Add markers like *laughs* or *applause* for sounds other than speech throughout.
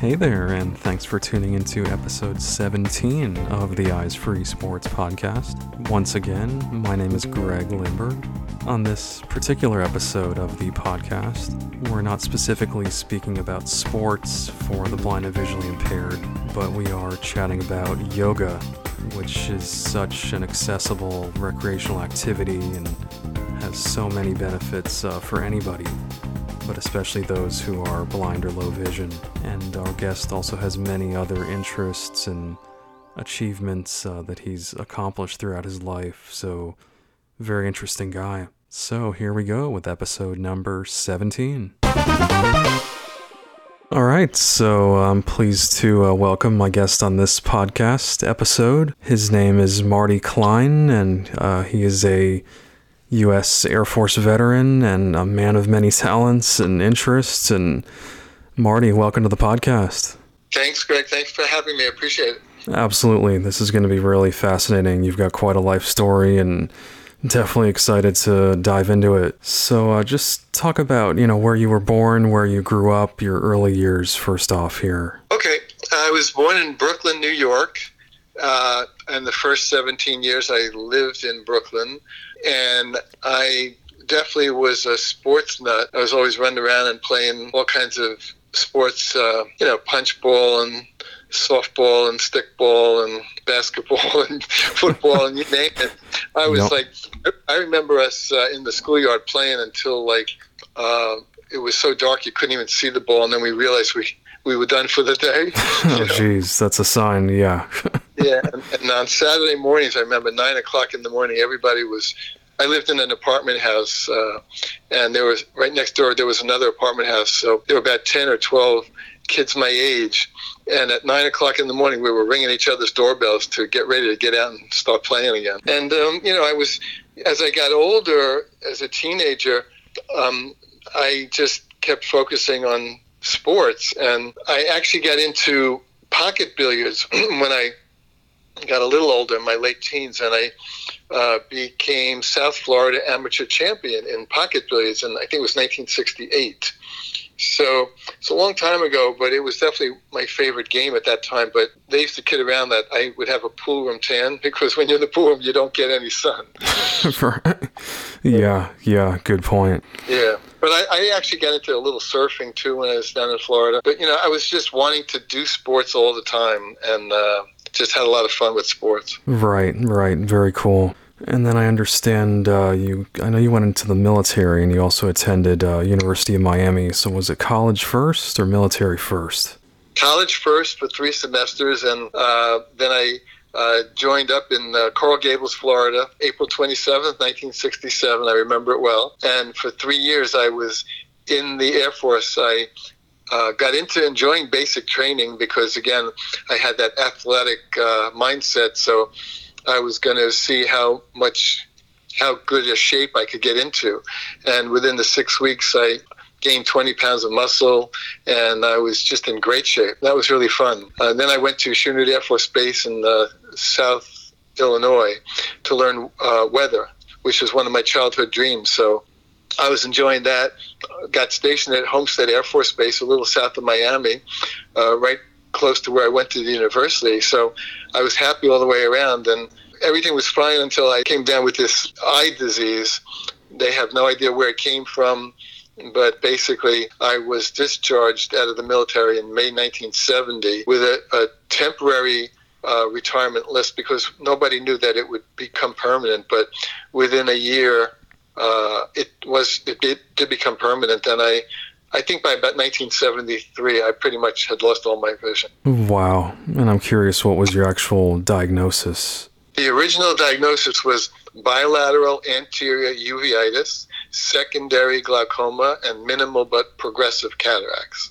Hey there, and thanks for tuning into episode 17 of the Eyes Free Sports podcast. Once again, my name is Greg Lindberg. On this particular episode of the podcast, we're not specifically speaking about sports for the blind and visually impaired, but we are chatting about yoga, which is such an accessible recreational activity and has so many benefits uh, for anybody but especially those who are blind or low vision. And our guest also has many other interests and achievements uh, that he's accomplished throughout his life. So, very interesting guy. So, here we go with episode number 17. All right, so I'm pleased to uh, welcome my guest on this podcast episode. His name is Marty Klein, and uh, he is a U.S. Air Force veteran and a man of many talents and interests. And Marty, welcome to the podcast. Thanks, Greg. Thanks for having me. I appreciate it. Absolutely. This is going to be really fascinating. You've got quite a life story and definitely excited to dive into it. So, uh, just talk about, you know, where you were born, where you grew up, your early years first off here. Okay. I was born in Brooklyn, New York. Uh, and the first 17 years I lived in Brooklyn and I definitely was a sports nut. I was always running around and playing all kinds of sports, uh, you know, punch ball and softball and stickball and basketball *laughs* and football and you name it. I was yep. like, I remember us uh, in the schoolyard playing until like uh, it was so dark you couldn't even see the ball, and then we realized we we were done for the day. *laughs* *laughs* oh, jeez, that's a sign. Yeah. Yeah, and, and, on Saturday mornings, I remember nine o'clock in the morning, everybody was. I lived in an apartment house, uh, and there was right next door. There was another apartment house, so there were about ten or twelve kids my age. And at nine o'clock in the morning, we were ringing each other's doorbells to get ready to get out and start playing again. And um, you know, I was as I got older, as a teenager, um, I just kept focusing on sports, and I actually got into pocket billiards *clears throat* when I got a little older, in my late teens, and I uh, became South Florida amateur champion in pocket billiards, and I think it was 1968. So it's a long time ago, but it was definitely my favorite game at that time. But they used to kid around that I would have a pool room tan *laughs* because when you're in the pool room, you don't get any sun. *laughs* yeah, yeah, good point. Yeah. But I, I, actually got into a little surfing too when I was down in Florida. But, you know, I was just wanting to do sports all the time and uh, just had a lot of fun with sports. Right, right. Very cool. And then I understand uh, you. I know you went into the military, and you also attended uh, University of Miami. So was it college first or military first? College first for three semesters, and uh, then I uh, joined up in uh, Coral Gables, Florida, April 27th, 1967. I remember it well. And for three years, I was in the Air Force. I uh, got into enjoying basic training because, again, I had that athletic uh, mindset. So I was going to see how much, how good a shape I could get into. And within the six weeks, I gained 20 pounds of muscle and I was just in great shape. That was really fun. Uh, then I went to Chanute Air Force Base in uh, South Illinois to learn uh, weather, which was one of my childhood dreams. So I was enjoying that. Got stationed at Homestead Air Force Base, a little south of Miami, uh, right close to where I went to the university. So I was happy all the way around, and everything was fine until I came down with this eye disease. They have no idea where it came from, but basically, I was discharged out of the military in May 1970 with a, a temporary uh, retirement list because nobody knew that it would become permanent. But within a year, uh, it was it did, did become permanent, and I I think by about 1973, I pretty much had lost all my vision. Wow. And I'm curious, what was your actual diagnosis? The original diagnosis was bilateral anterior uveitis, secondary glaucoma, and minimal but progressive cataracts.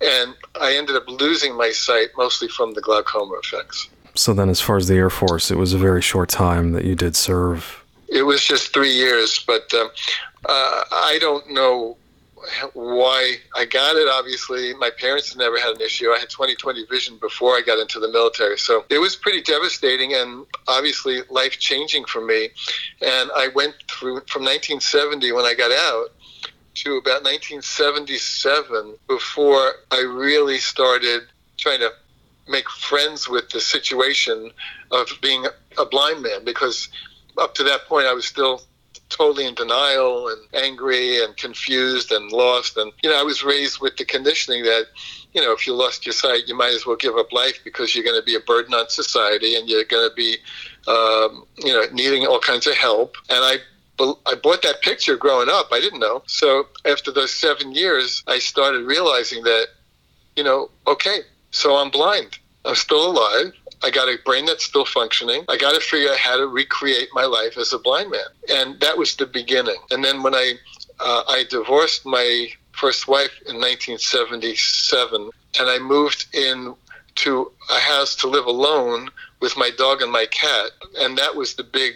And I ended up losing my sight mostly from the glaucoma effects. So then, as far as the Air Force, it was a very short time that you did serve. It was just three years, but uh, uh, I don't know why I got it. Obviously, my parents never had an issue. I had 20/20 vision before I got into the military, so it was pretty devastating and obviously life changing for me. And I went through from 1970 when I got out to about 1977 before I really started trying to make friends with the situation of being a blind man because up to that point I was still totally in denial and angry and confused and lost and you know I was raised with the conditioning that you know if you lost your sight you might as well give up life because you're going to be a burden on society and you're going to be um, you know needing all kinds of help and I I bought that picture growing up. I didn't know. So after those seven years, I started realizing that, you know, okay, so I'm blind. I'm still alive. I got a brain that's still functioning. I got to figure out how to recreate my life as a blind man, and that was the beginning. And then when I uh, I divorced my first wife in 1977, and I moved in to a house to live alone with my dog and my cat, and that was the big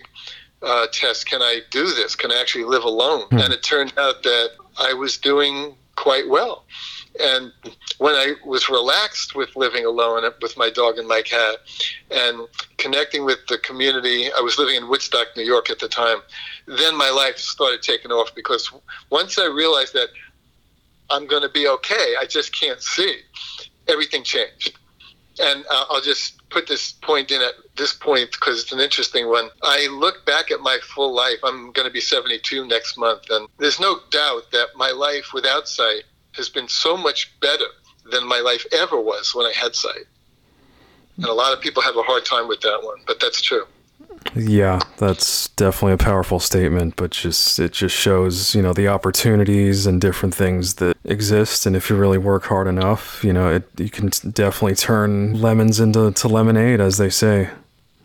uh, test. Can I do this? Can I actually live alone? Hmm. And it turned out that I was doing quite well. And when I was relaxed with living alone with my dog and my cat and connecting with the community, I was living in Woodstock, New York at the time, then my life started taking off because once I realized that I'm going to be okay, I just can't see, everything changed. And uh, I'll just put this point in at this point because it's an interesting one. I look back at my full life. I'm going to be 72 next month, and there's no doubt that my life without sight has been so much better than my life ever was when I had sight. And a lot of people have a hard time with that one, but that's true. Yeah, that's definitely a powerful statement, but just it just shows, you know, the opportunities and different things that exist and if you really work hard enough, you know, it you can definitely turn lemons into to lemonade as they say.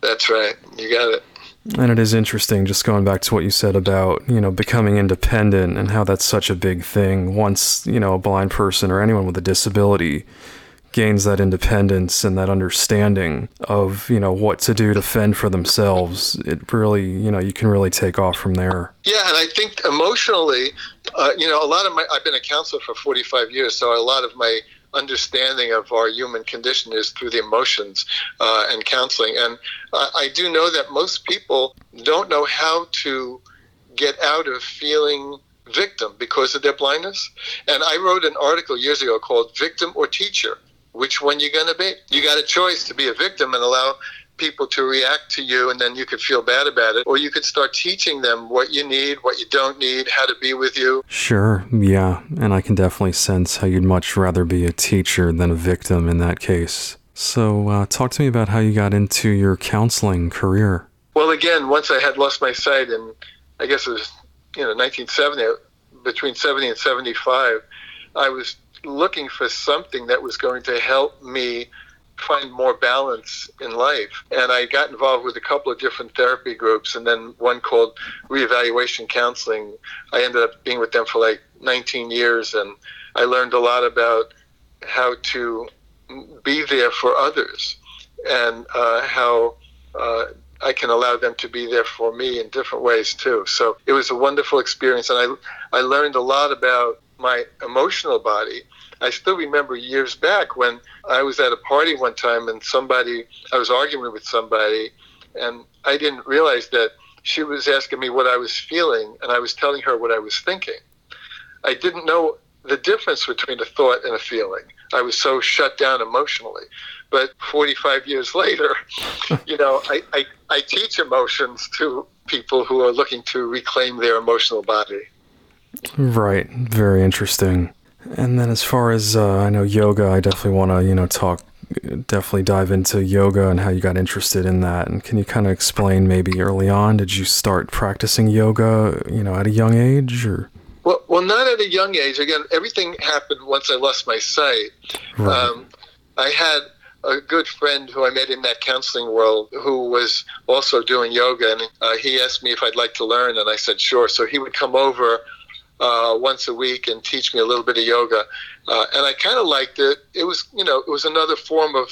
That's right. You got it. And it is interesting, just going back to what you said about, you know, becoming independent and how that's such a big thing. Once, you know, a blind person or anyone with a disability gains that independence and that understanding of, you know, what to do to fend for themselves, it really, you know, you can really take off from there. Yeah, and I think emotionally, uh, you know, a lot of my, I've been a counselor for 45 years, so a lot of my understanding of our human condition is through the emotions uh, and counseling. And uh, I do know that most people don't know how to get out of feeling victim because of their blindness. And I wrote an article years ago called Victim or Teacher. Which one you going to be? You got a choice to be a victim and allow people to react to you and then you could feel bad about it. Or you could start teaching them what you need what you don't need how to be with you. Sure yeah. And i can definitely sense how you'd much rather be a teacher than a victim in that case. So uh, talk to me about how you got into your counseling career. Well again once i had lost my sight in i guess it was you know 1970 between 70 and 75 i was looking for something that was going to help me find more balance in life. And I got involved with a couple of different therapy groups, and then one called Reevaluation Counseling. I ended up being with them for like 19 years, and I learned a lot about how to be there for others and uh, how. Uh, I can allow them to be there for me in different ways too. So it was a wonderful experience, and I I learned a lot about my emotional body I still remember years back when I was at a party one time and somebody, I was arguing with somebody, and I didn't realize that she was asking me what I was feeling, and I was telling her what I was thinking. I didn't know the difference between a thought and a feeling. I was so shut down emotionally. But 45 years later, *laughs* you know, I, I, I teach emotions to people who are looking to reclaim their emotional body. Right. Very interesting. And then as far as uh, I know yoga, I definitely want to you know talk, definitely dive into yoga and how you got interested in that. And can you kind of explain maybe early on? Did you start practicing yoga, you know, at a young age or? Well, well, not at a young age. Again, everything happened once I lost my sight. Right. Um, I had a good friend who I met in that counseling world who was also doing yoga, and uh, he asked me if I'd like to learn, and I said sure. So he would come over uh, once a week and teach me a little bit of yoga. Uh, and I kind of liked it. It was, you know, it was another form of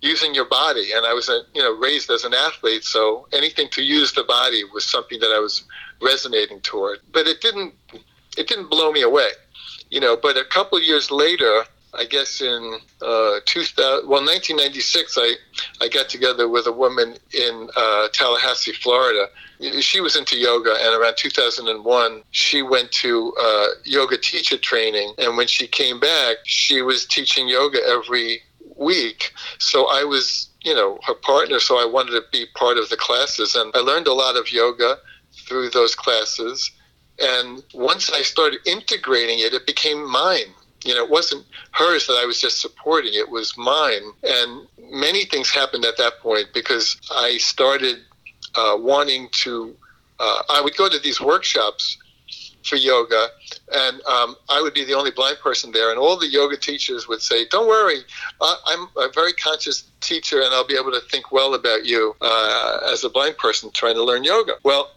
using your body. And I was, a, you know, raised as an athlete, so anything to use the body was something that I was resonating toward. But it didn't, it didn't blow me away, you know. But a couple of years later, I guess in uh, 2000, well, 1996, I, I got together with a woman in uh, Tallahassee, Florida, she was into yoga, and around 2001, she went to uh, yoga teacher training. And when she came back, she was teaching yoga every week. So I was, you know, her partner. So I wanted to be part of the classes, and I learned a lot of yoga through those classes. And once I started integrating it, it became mine. You know, it wasn't hers that I was just supporting, it was mine. And many things happened at that point because I started uh, wanting to, uh, I would go to these workshops for yoga, and um, I would be the only blind person there. And all the yoga teachers would say, "Don't worry, I'm a very conscious teacher, and I'll be able to think well about you uh, as a blind person trying to learn yoga." Well,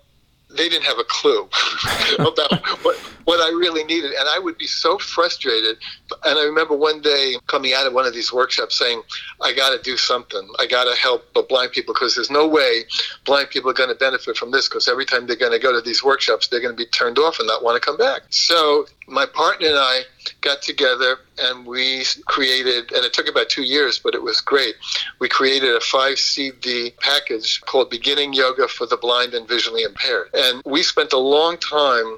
they didn't have a clue *laughs* about what, what I really needed. And I would be so frustrated. And I remember one day coming out of one of these workshops saying, I got to do something. I got to help the blind people because there's no way blind people are going to benefit from this because every time they're going to go to these workshops, they're going to be turned off and not want to come back. So my partner and I got together and we created, and it took about two years, but it was great. We created a five CD package called Beginning Yoga for the Blind and Visually Impaired. And we spent a long time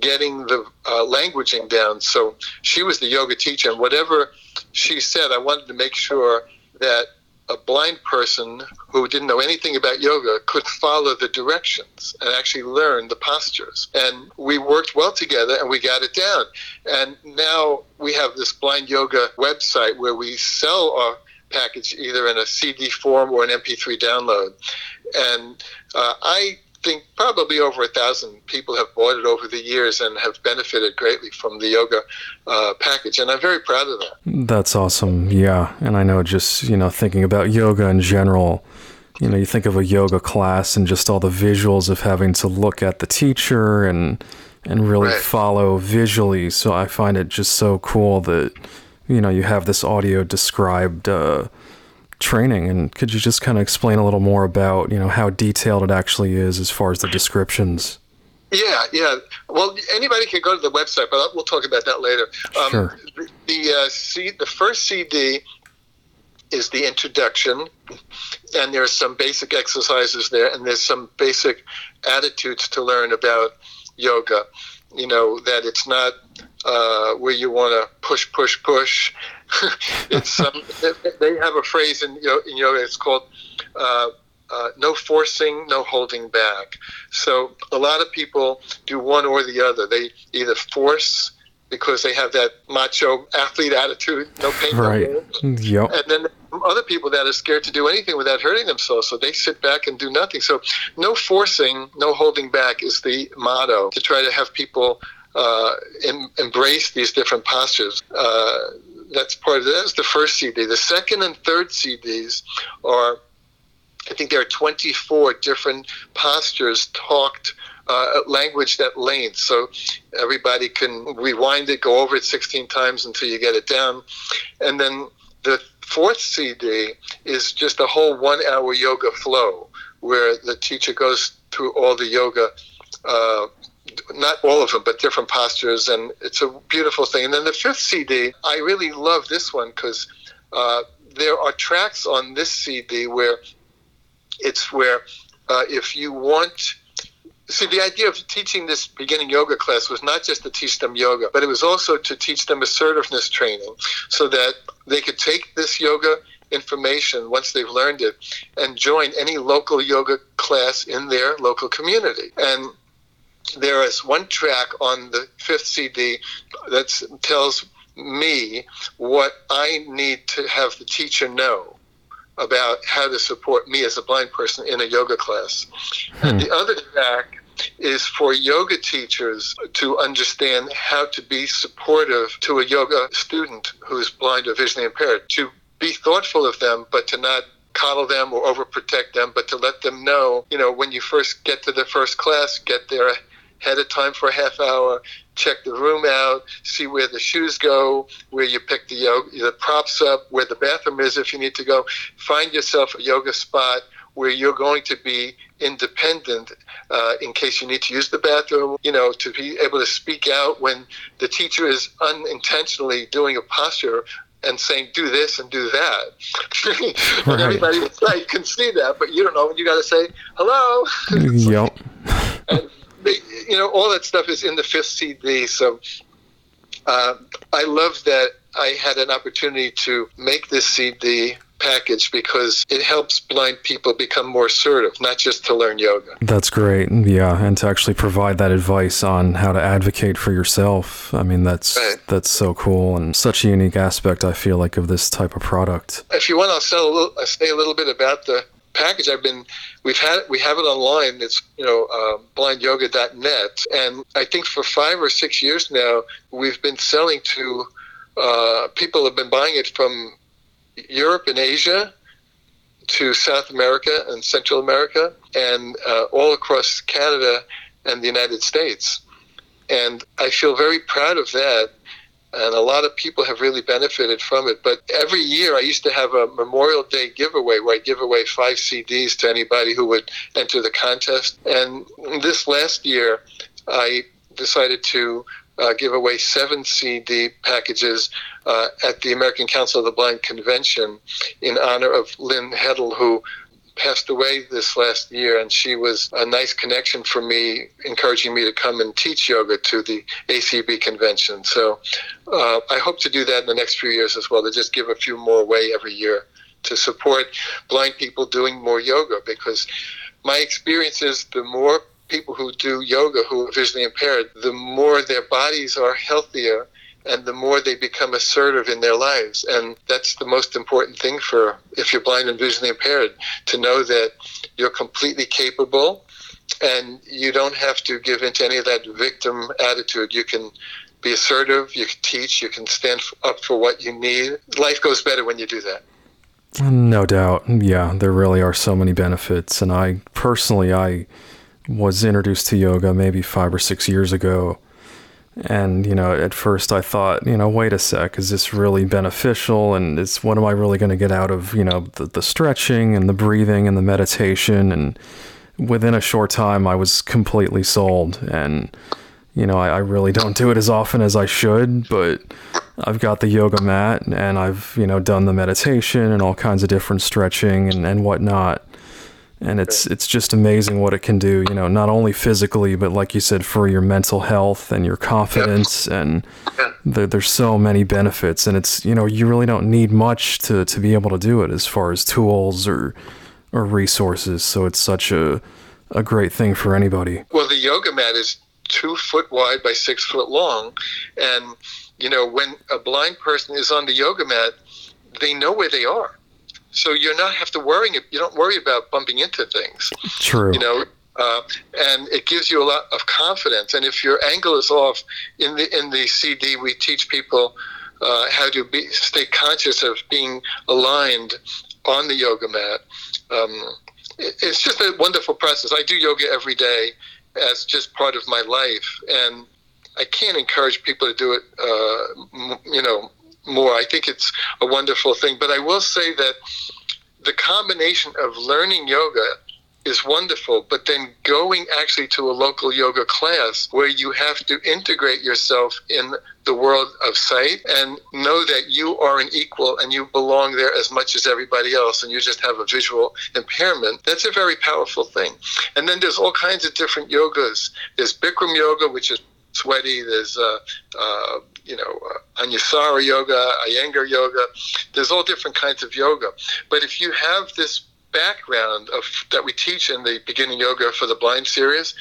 getting the uh, languaging down. So she was the yoga teacher, and whatever she said, I wanted to make sure that a blind person who didn't know anything about yoga could follow the directions and actually learn the postures. And we worked well together and we got it down. And now we have this blind yoga website where we sell our package either in a CD form or an MP3 download. And uh, I think probably over a thousand people have bought it over the years and have benefited greatly from the yoga uh, package, and I'm very proud of that. That's awesome. Yeah, and I know just you know thinking about yoga in general. You know, you think of a yoga class and just all the visuals of having to look at the teacher and and really right. follow visually. So I find it just so cool that you know you have this audio described uh, training and could you just kind of explain a little more about you know how detailed it actually is as far as the descriptions? Yeah yeah. Well anybody can go to the website but we'll talk about that later. Um, sure. the the, uh, C, the first cd is the introduction and there's some basic exercises there and there's some basic attitudes to learn about yoga. You know that it's not uh, where you want to push push push *laughs* it's um, they have a phrase in in yoga. It's called uh, uh, no forcing, no holding back. So a lot of people do one or the other. They either force because they have that macho athlete attitude, no pain, right. no Yep. And then other people that are scared to do anything without hurting themselves, so they sit back and do nothing. So no forcing, no holding back is the motto to try to have people uh, em- embrace these different postures. Uh, that's part of that's the first CD. The second and third CDs are, I think there are 24 different postures talked. Uh, language that length, so everybody can rewind it, go over it 16 times until you get it down, and then the fourth CD is just a whole one-hour yoga flow where the teacher goes through all the yoga uh, not all of them, but different postures, and it's a beautiful thing. And then the fifth CD, I really love this one because uh, there are tracks on this CD where it's where uh, if you want. See, the idea of teaching this beginning yoga class was not just to teach them yoga, but it was also to teach them assertiveness training so that they could take this yoga information once they've learned it and join any local yoga class in their local community. And there is one track on the fifth CD that tells me what I need to have the teacher know about how to support me as a blind person in a yoga class. Hmm. And the other track is for yoga teachers to understand how to be supportive to a yoga student who is blind or visually impaired, to be thoughtful of them, but to not coddle them or overprotect them, but to let them know, you know, when you first get to the first class, get there ahead of time for a half hour, check the room out, see where the shoes go, where you pick the yoga, the props up, where the bathroom is if you need to go. Find yourself a yoga spot where you're going to be independent uh, in case you need to use the bathroom, you know, to be able to speak out when the teacher is unintentionally doing a posture and saying do this and do that. *laughs* Right. everybody inside can see that, but you don't know. You got to say hello. *laughs* yep. They, you know, all that stuff is in the fifth CD. So uh, I love that I had an opportunity to make this CD package because it helps blind people become more assertive, not just to learn yoga. That's great. Yeah, and to actually provide that advice on how to advocate for yourself. I mean, that's Right. that's so cool and such a unique aspect I feel like of this type of product. If you want, I'll sell a little, I'll say a little bit about the package. I've been, we've had, we have it online. It's you know uh, blindyoga.net, and I think for five or six years now, we've been selling to uh, people have been buying it from Europe and Asia to South America and Central America and uh, all across Canada and the United States. And I feel very proud of that. And a lot of people have really benefited from it. But every year I used to have a Memorial Day giveaway where I give away five CDs to anybody who would enter the contest. And this last year I decided to uh, give away seven CD packages uh, at the American Council of the Blind convention in honor of Lynn Heddle, who passed away this last year, and she was a nice connection for me, encouraging me to come and teach yoga to the ACB convention. So uh, I hope to do that in the next few years as well, to just give a few more away every year to support blind people doing more yoga because my experience is the more people who do yoga who are visually impaired, the more their bodies are healthier and the more they become assertive in their lives. And that's the most important thing for if you're blind and visually impaired to know that you're completely capable and you don't have to give into any of that victim attitude. You can be assertive, you can teach, you can stand up for what you need. Life goes better when you do that. No doubt. Yeah, there really are so many benefits. And I personally, I was introduced to yoga maybe five or six years ago. And, you know, at first I thought, you know, wait a sec, is this really beneficial? And it's what am I really going to get out of, you know, the, the stretching and the breathing and the meditation? And within a short time, I was completely sold. And, you know, I, I really don't do it as often as I should, but I've got the yoga mat and I've, you know, done the meditation and all kinds of different stretching and, and whatnot. And it's it's just amazing what it can do, you know, not only physically, but like you said, for your mental health and your confidence and Yeah. there, there's so many benefits and it's you know, you really don't need much to, to be able to do it as far as tools or or resources. So it's such a a great thing for anybody. Well, the yoga mat is two foot wide by six foot long. And, you know, when a blind person is on the yoga mat, they know where they are. So you're not have to worry. You don't worry about bumping into things. True. You know, uh, and it gives you a lot of confidence. And if your angle is off in the in the CD, we teach people uh, how to be stay conscious of being aligned on the yoga mat. Um, it- it's just a wonderful process. I do yoga every day as just part of my life, and I can't encourage people to do it. Uh, m- you know, more. I think it's a wonderful thing. But I will say that the combination of learning yoga is wonderful, but then going actually to a local yoga class where you have to integrate yourself in the world of sight and know that you are an equal and you belong there as much as everybody else and you just have a visual impairment, that's a very powerful thing. And then there's all kinds of different yogas. There's Bikram yoga, which is sweaty. There's, uh, uh, you know, uh, Anusara yoga, Iyengar yoga. There's all different kinds of yoga. But if you have this background of that we teach in the beginning yoga for the blind series,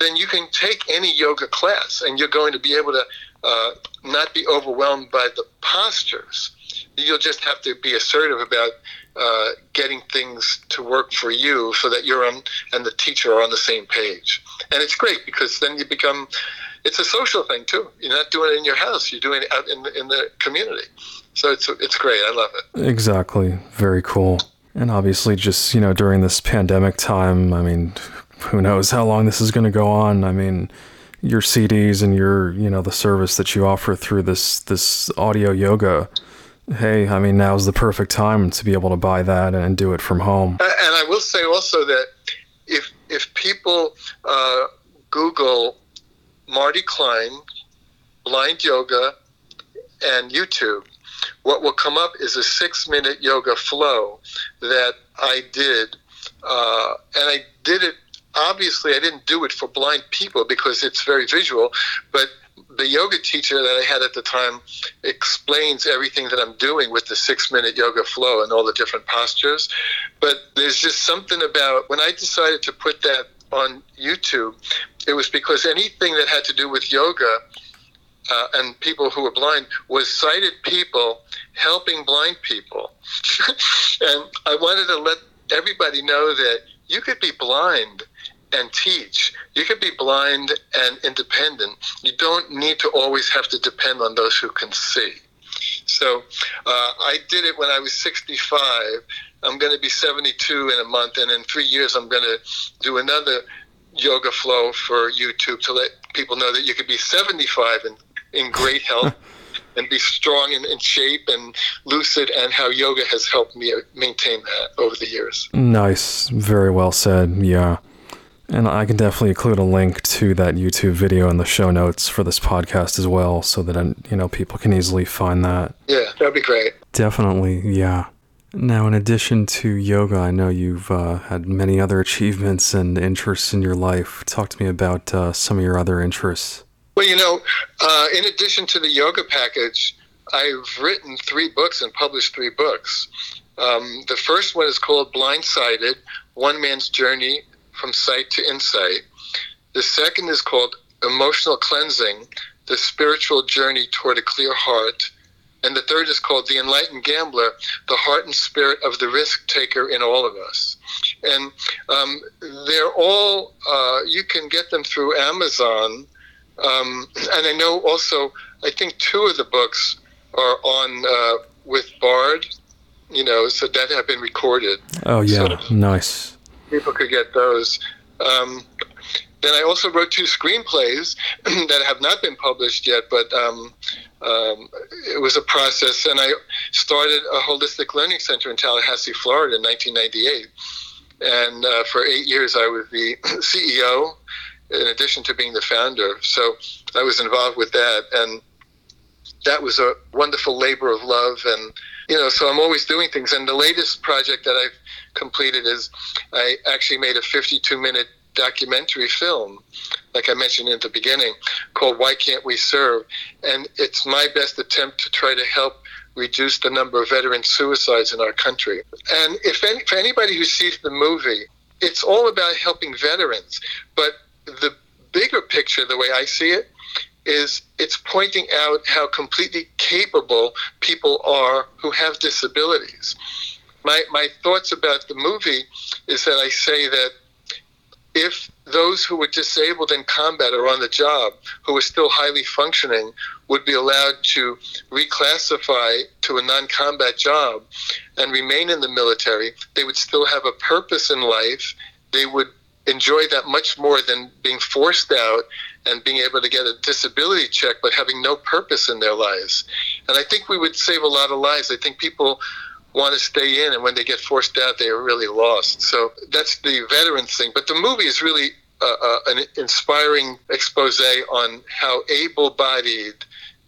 then you can take any yoga class and you're going to be able to uh, not be overwhelmed by the postures. You'll just have to be assertive about uh, getting things to work for you so that you're on and the teacher are on the same page. And it's great because then you become it's a social thing too. You're not doing it in your house. You're doing it out in the, in the community. So it's it's great. I love it. Exactly. Very cool. And obviously, just, you know, during this pandemic time, I mean, who knows how long this is going to go on. I mean, your CDs and your, you know, the service that you offer through this, this audio yoga. Hey, I mean, now's the perfect time to be able to buy that and do it from home. And I will say also that if if people uh, Google Marty Klein blind yoga and YouTube, what will come up is a six minute yoga flow that I did. Uh, and I did it, obviously, I didn't do it for blind people because it's very visual, but the yoga teacher that I had at the time explains everything that I'm doing with the six minute yoga flow and all the different postures. But there's just something about when I decided to put that on YouTube, it was because anything that had to do with yoga uh, and people who were blind was sighted people helping blind people. *laughs* and I wanted to let everybody know that you could be blind and teach. You could be blind and independent. You don't need to always have to depend on those who can see. So uh, I did it when I was 65. I'm going to be 72 in a month, and in three years, I'm going to do another yoga flow for YouTube to let people know that you could be 75 and in great health. *laughs* and be strong and in shape and lucid, and how yoga has helped me maintain that over the years. Nice. Very well said. Yeah. And I can definitely include a link to that YouTube video in the show notes for this podcast as well, so that you know people can easily find that. Yeah, that'd be great. Definitely, yeah. Now, in addition to yoga, I know you've uh, had many other *laughs* achievements and interests in your life. Talk to me about uh, some of your other interests. Well, you know, uh, in addition to the yoga package, I've written three books and published three books. Um, the first one is called Blindsided One Man's Journey from Sight to Insight. The second is called Emotional Cleansing The Spiritual Journey Toward a Clear Heart. And the third is called The Enlightened Gambler The Heart and Spirit of the Risk Taker in All of Us. And um, they're all, uh, you can get them through Amazon. Um, and I know also, I think two of the books are on uh, with Bard, you know, so that have been recorded. Oh, yeah. So, nice people could get those. Um, then I also wrote two screenplays *clears throat* that have not been published yet, but um, um, it was a process. And I started a holistic learning center in Tallahassee, Florida in 1998. And uh, for eight years, I was the *clears throat* CEO in addition to being the founder. So I was involved with that. And that was a wonderful labor of love. And, you know, so I'm always doing things. And the latest project that I've completed is I actually made a 52 minute documentary film, like I mentioned in the beginning, called Why Can't We Serve? And it's my best attempt to try to help reduce the number of veteran suicides in our country. And if any, for anybody who sees the movie, it's all about helping veterans. But the bigger picture, the way I see it, is it's pointing out how completely capable people are who have disabilities my, my thoughts about the movie is that I say that if those who were disabled in combat or on the job, who were still highly functioning, would be allowed to reclassify to a non combat job and remain in the military, they would still have a purpose in life. They would enjoy that much more than being forced out and being able to get a disability check but having no purpose in their lives. And I think we would save a lot of lives. I think people want to stay in, and when they get forced out, they are really lost. So that's the veteran thing. But the movie is really uh, uh, an inspiring expose on how able bodied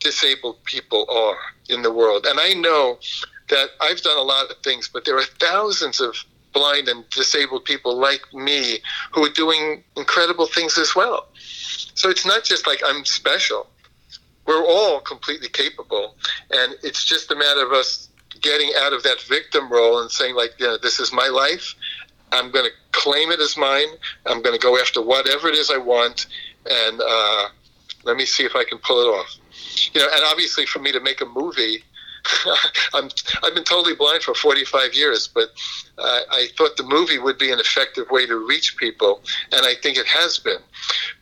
disabled people are in the world. And I know that I've done a lot of things, but there are thousands of blind and disabled people like me who are doing incredible things as well. So it's not just like I'm special. We're all completely capable, and it's just a matter of us getting out of that victim role and saying like, know, this is my life. I'm going to claim it as mine. I'm going to go after whatever it is I want, and uh, let me see if I can pull it off. You know, and obviously for me to make a movie, *laughs* I'm I've been totally blind for 45 years, but uh, I thought the movie would be an effective way to reach people, and I think it has been.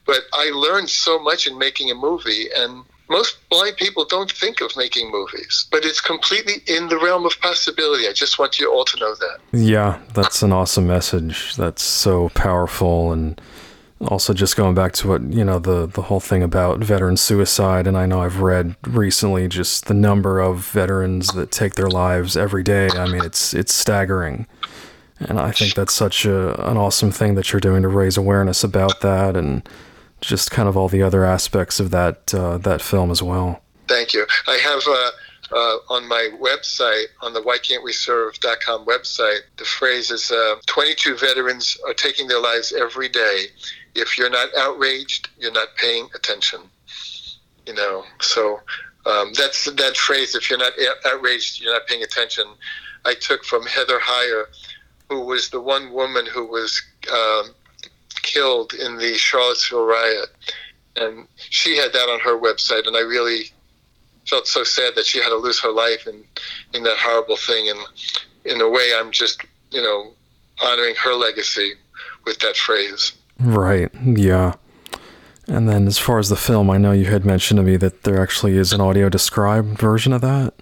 But I learned so much in making a movie, and most blind people don't think of making movies, but it's completely in the realm of possibility. I just want you all to know that. Yeah, that's an awesome message. That's so powerful and also just going back to what, you know, the the whole thing about veteran suicide and I know I've read recently just the number of veterans that take their lives every day. I mean, it's it's staggering. And I think that's such a, an awesome thing that you're doing to raise awareness about that and just kind of all the other aspects of that uh, that film as well. Thank you. I have uh, uh, on my website, on the whycan'tweserve.com website, the phrase is uh, 22 veterans are taking their lives every day. If you're not outraged, you're not paying attention. You know, so um, that's that phrase. If you're not outraged, you're not paying attention. I took from Heather Heyer, who was the one woman who was um, killed in the Charlottesville riot, and she had that on her website, and I really felt so sad that she had to lose her life in in that horrible thing. And in a way, I'm just you know honoring her legacy with that phrase. Right. Yeah. And then, as far as the film, I know you had mentioned to me that there actually is an audio described version of that.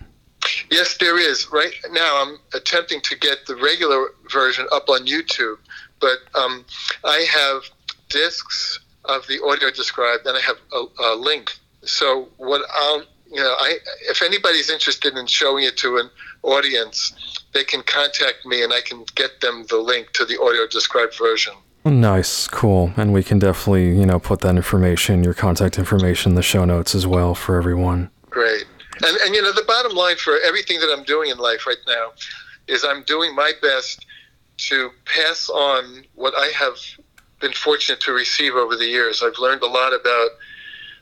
Yes, there is. Right now, I'm attempting to get the regular version up on YouTube, but um, I have discs of the audio described, and I have a, a link. So what I'll, you know, I if anybody's interested in showing it to an audience, they can contact me, and I can get them the link to the audio described version. Nice, cool. And we can definitely, you know, put that information, your contact information, in the show notes as well for everyone. Great. And, and you know, the bottom line for everything that I'm doing in life right now is I'm doing my best to pass on what I have been fortunate to receive over the years. I've learned a lot about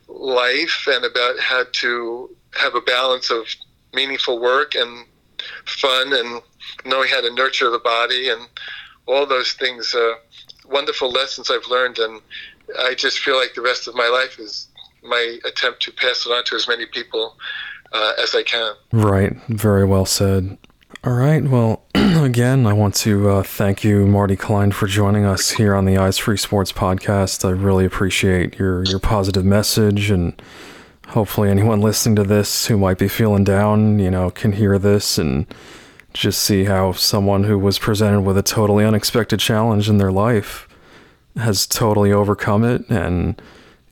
life and about how to have a balance of meaningful work and fun and knowing how to nurture the body and all those things. Uh, wonderful lessons I've learned, and I just feel like the rest of my life is my attempt to pass it on to as many people uh, as I can. Right. Very well said. All right. Well, *clears throat* *clears throat* again, I want to uh, thank you, Marty Klein, for joining us here on the Eyes Free Sports podcast. I really appreciate your your positive message, and hopefully, anyone listening to this who might be feeling down, you know, can hear this and just see how someone who was presented with a totally unexpected challenge in their life has totally overcome it and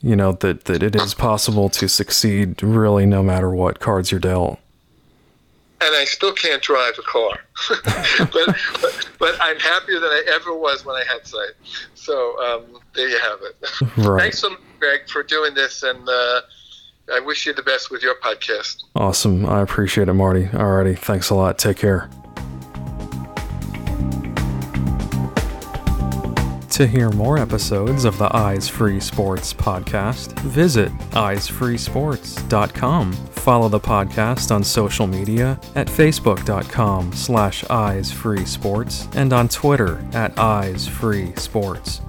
you know that that it is possible to succeed really no matter what cards you're dealt and I still can't drive a car, but, *laughs* but, but I'm happier than I ever was when I had sight. So um, there you have it. *laughs* Right. Thanks so much, Greg, for doing this, and uh, I wish you the best with your podcast. Awesome. I appreciate it, Marty. Alrighty. Thanks a lot. Take care. To hear more episodes of the Eyes Free Sports podcast, visit eyesfreesports.com. Follow the podcast on social media at facebook.com slash eyesfreesports and on Twitter at eyesfreesports.